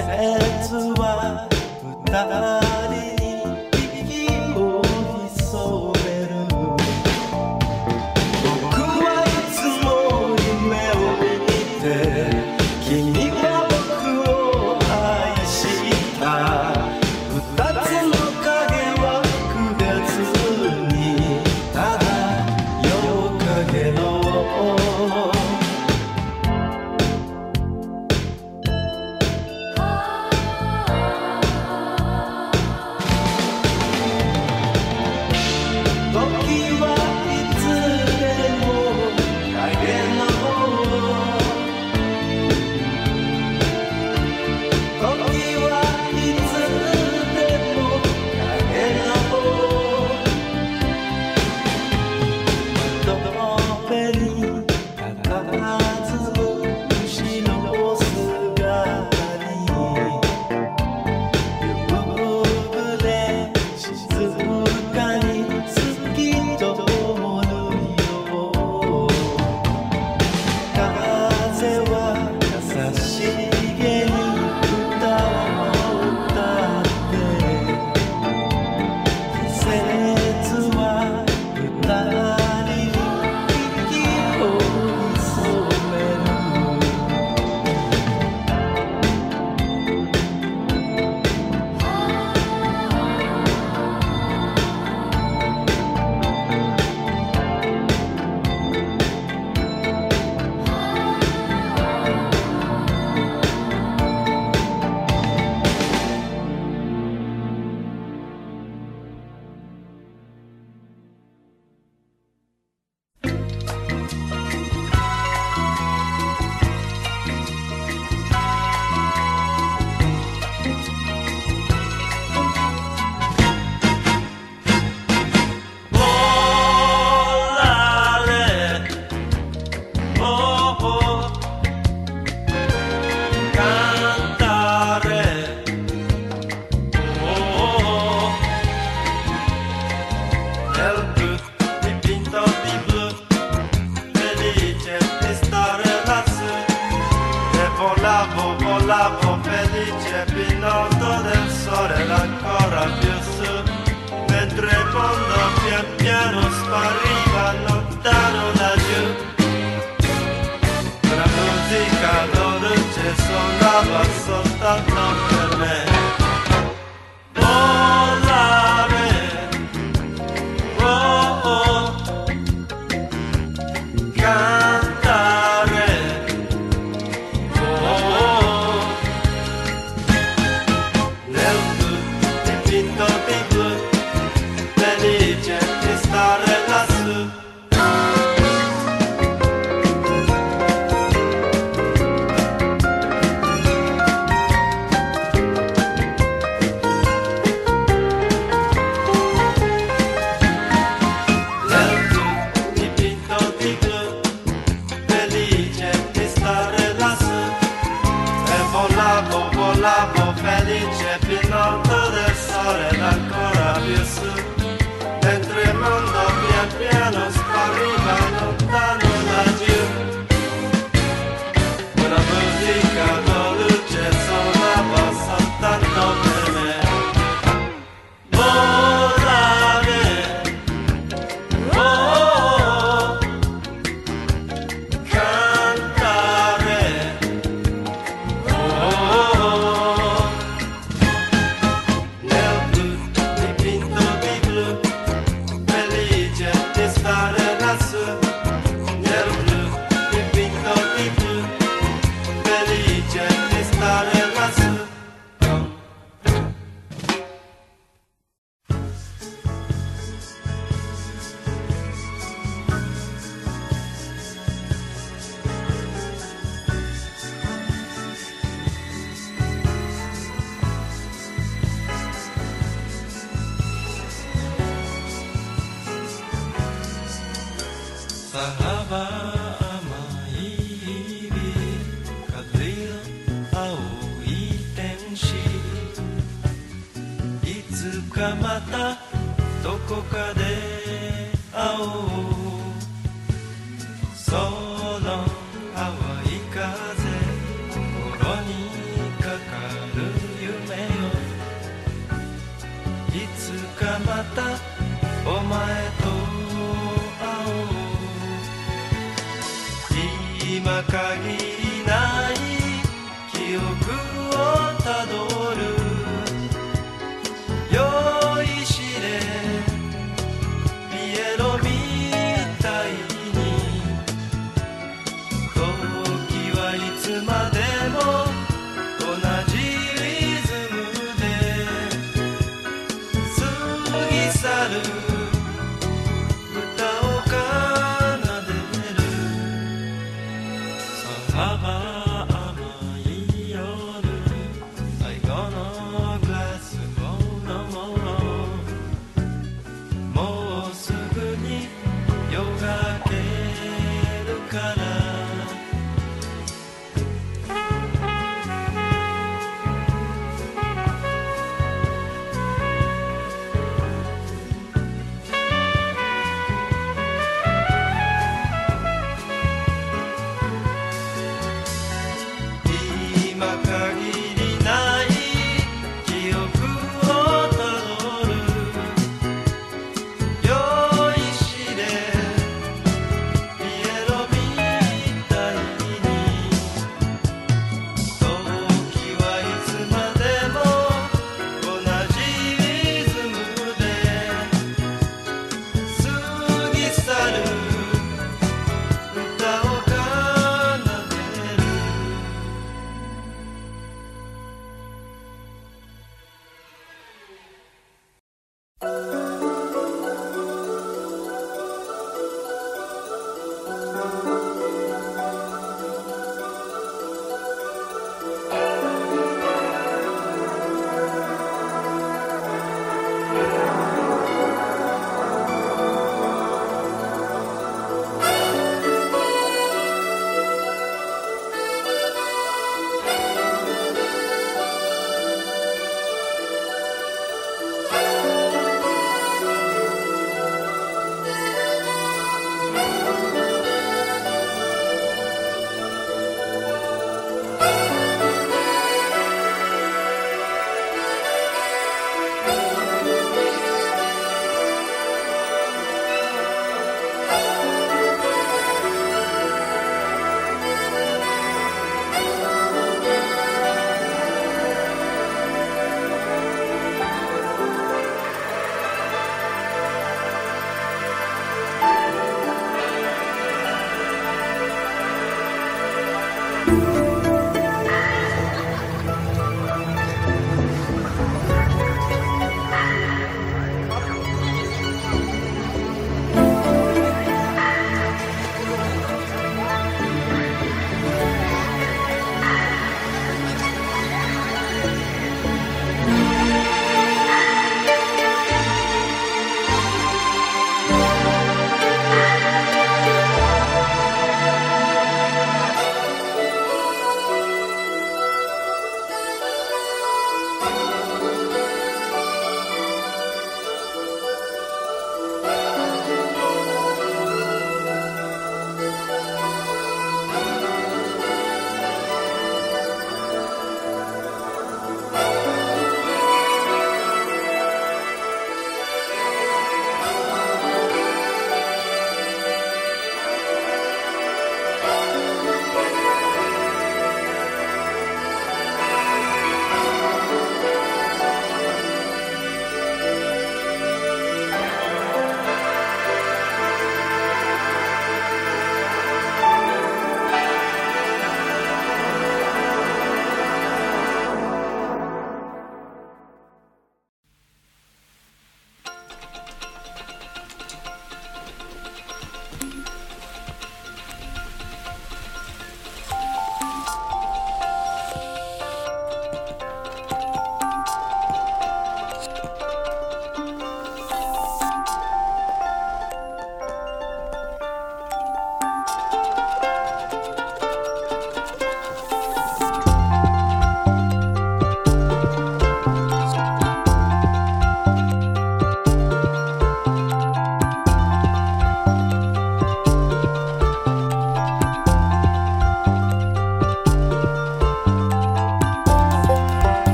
節は二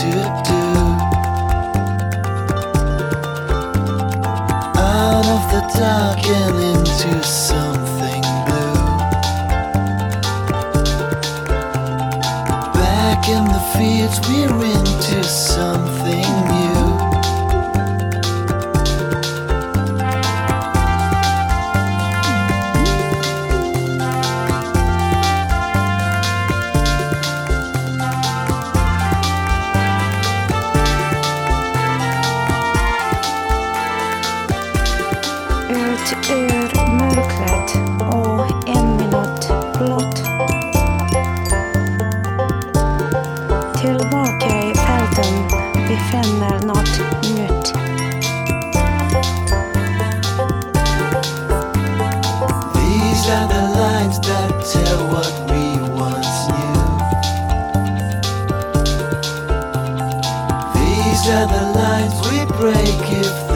to do. Out of the dark and into something blue. Back in the fields, we're into something new. Break if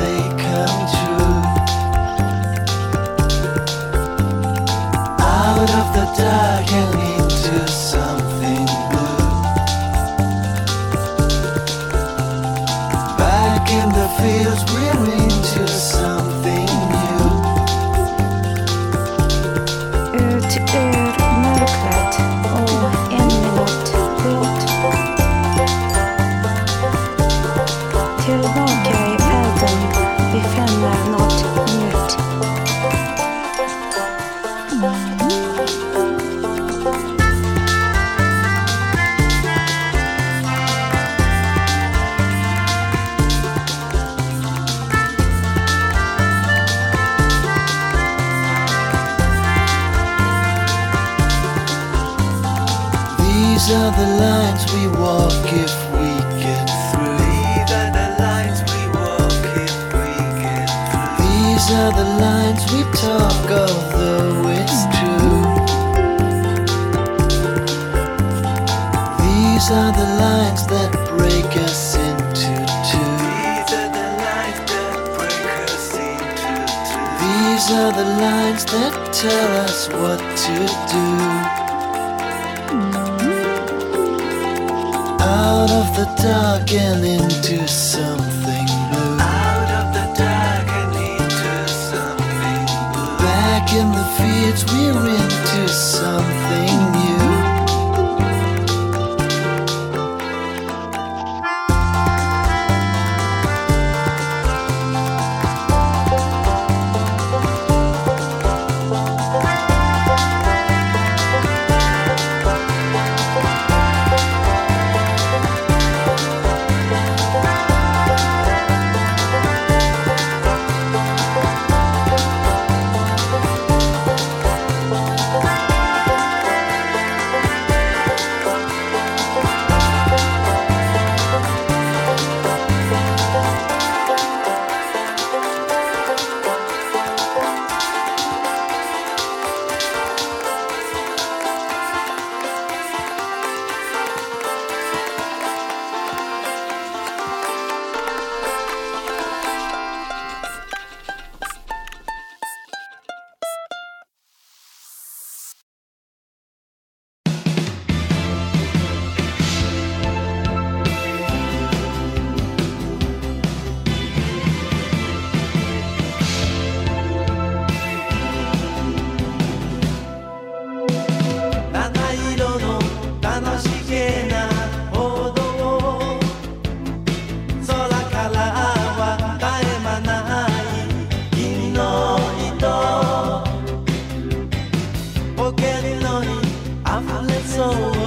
These are the lines we talk, although it's true. These are the lines that break us into two. These are the lines that break us into two. These are the lines that tell us what to do. Out of the dark and into something so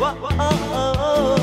哇哇哦哦。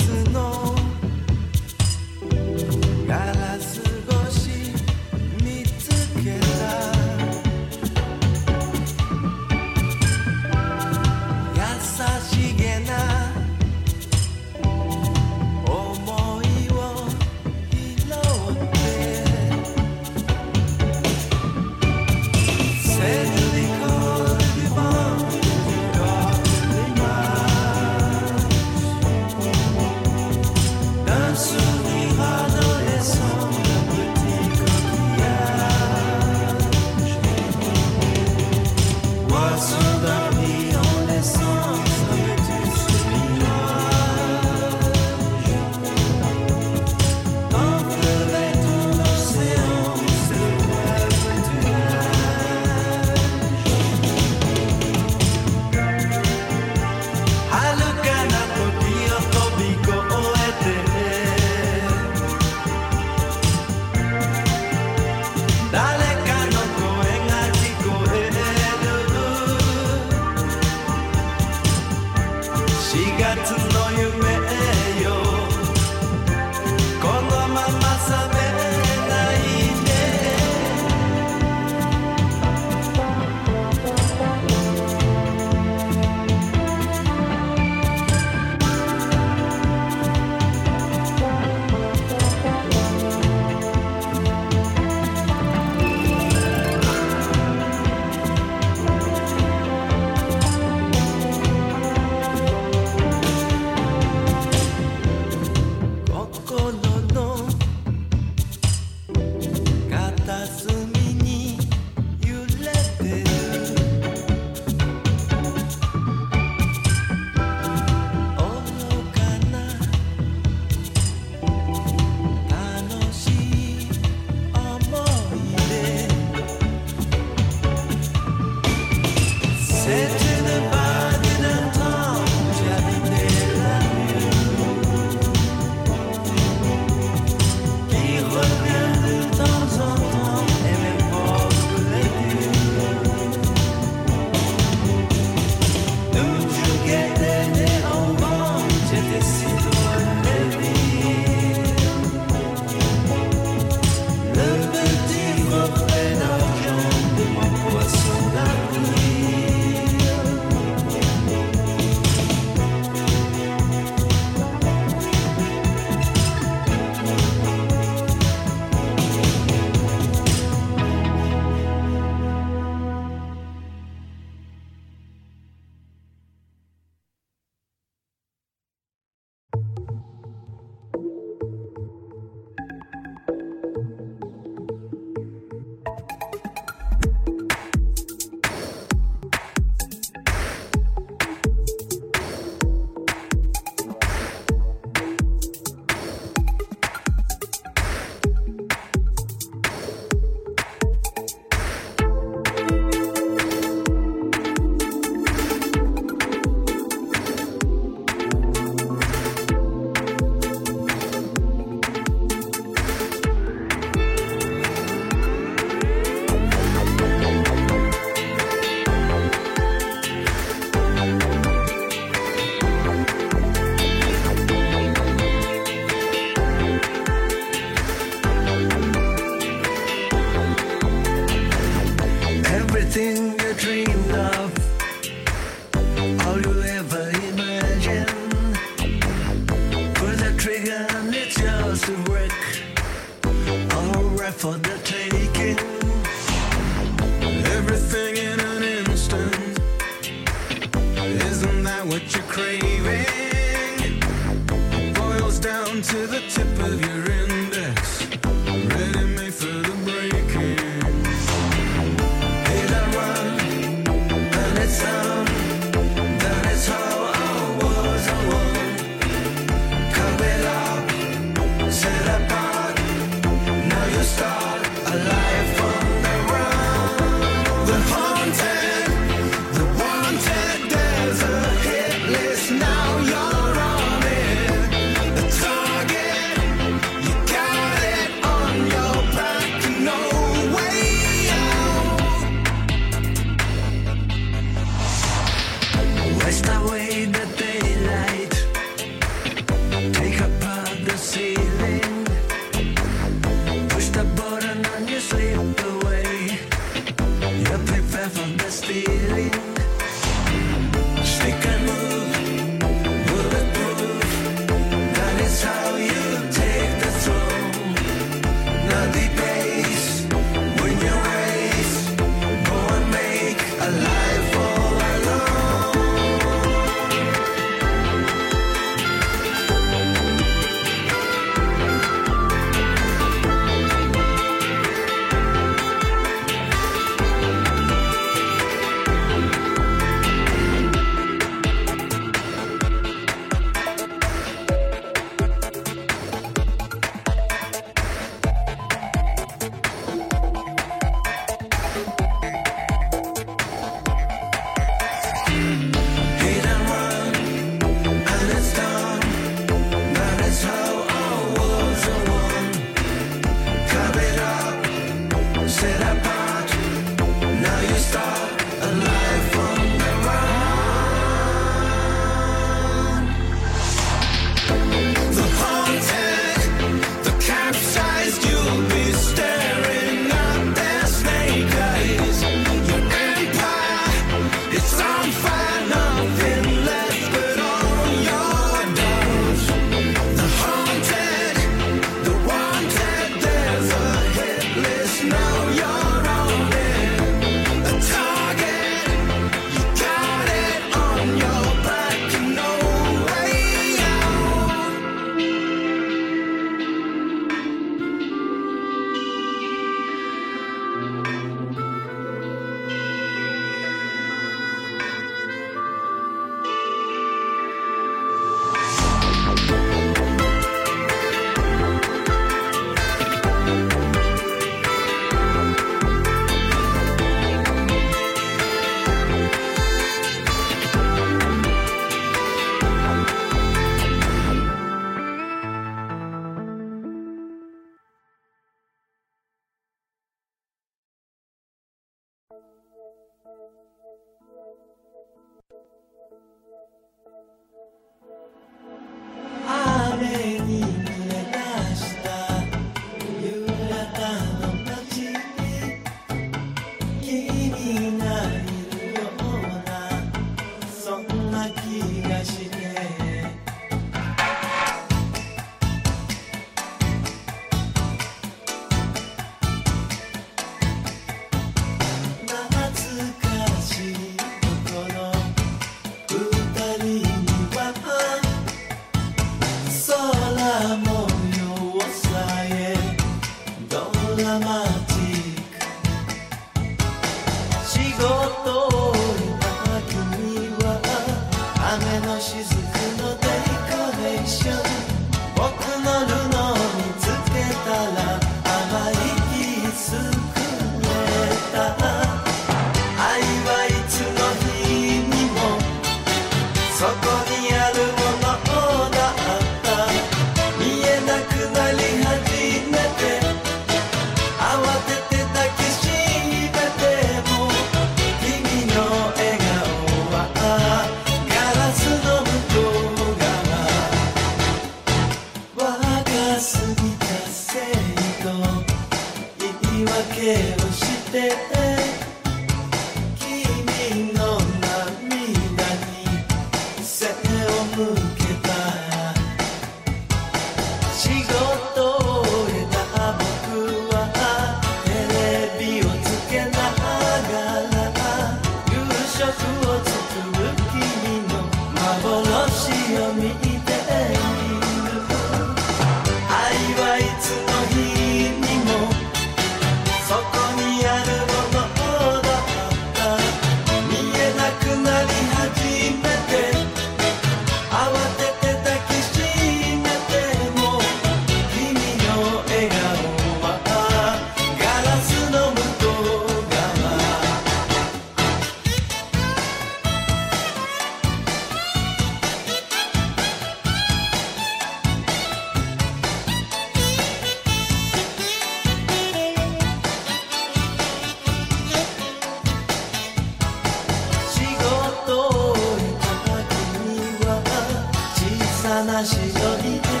那是有一点